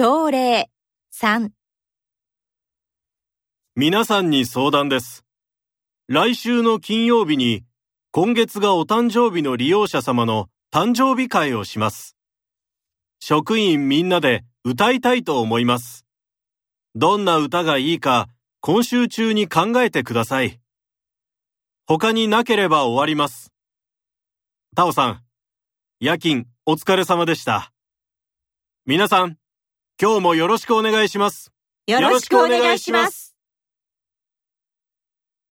朝礼3皆さんに相談です。来週の金曜日に、今月がお誕生日の利用者様の誕生日会をします。職員みんなで歌いたいと思います。どんな歌がいいか、今週中に考えてください。他になければ終わります。タオさん、夜勤お疲れ様でした。皆さん、今日もよろしくお願いします。よろしくお願いします。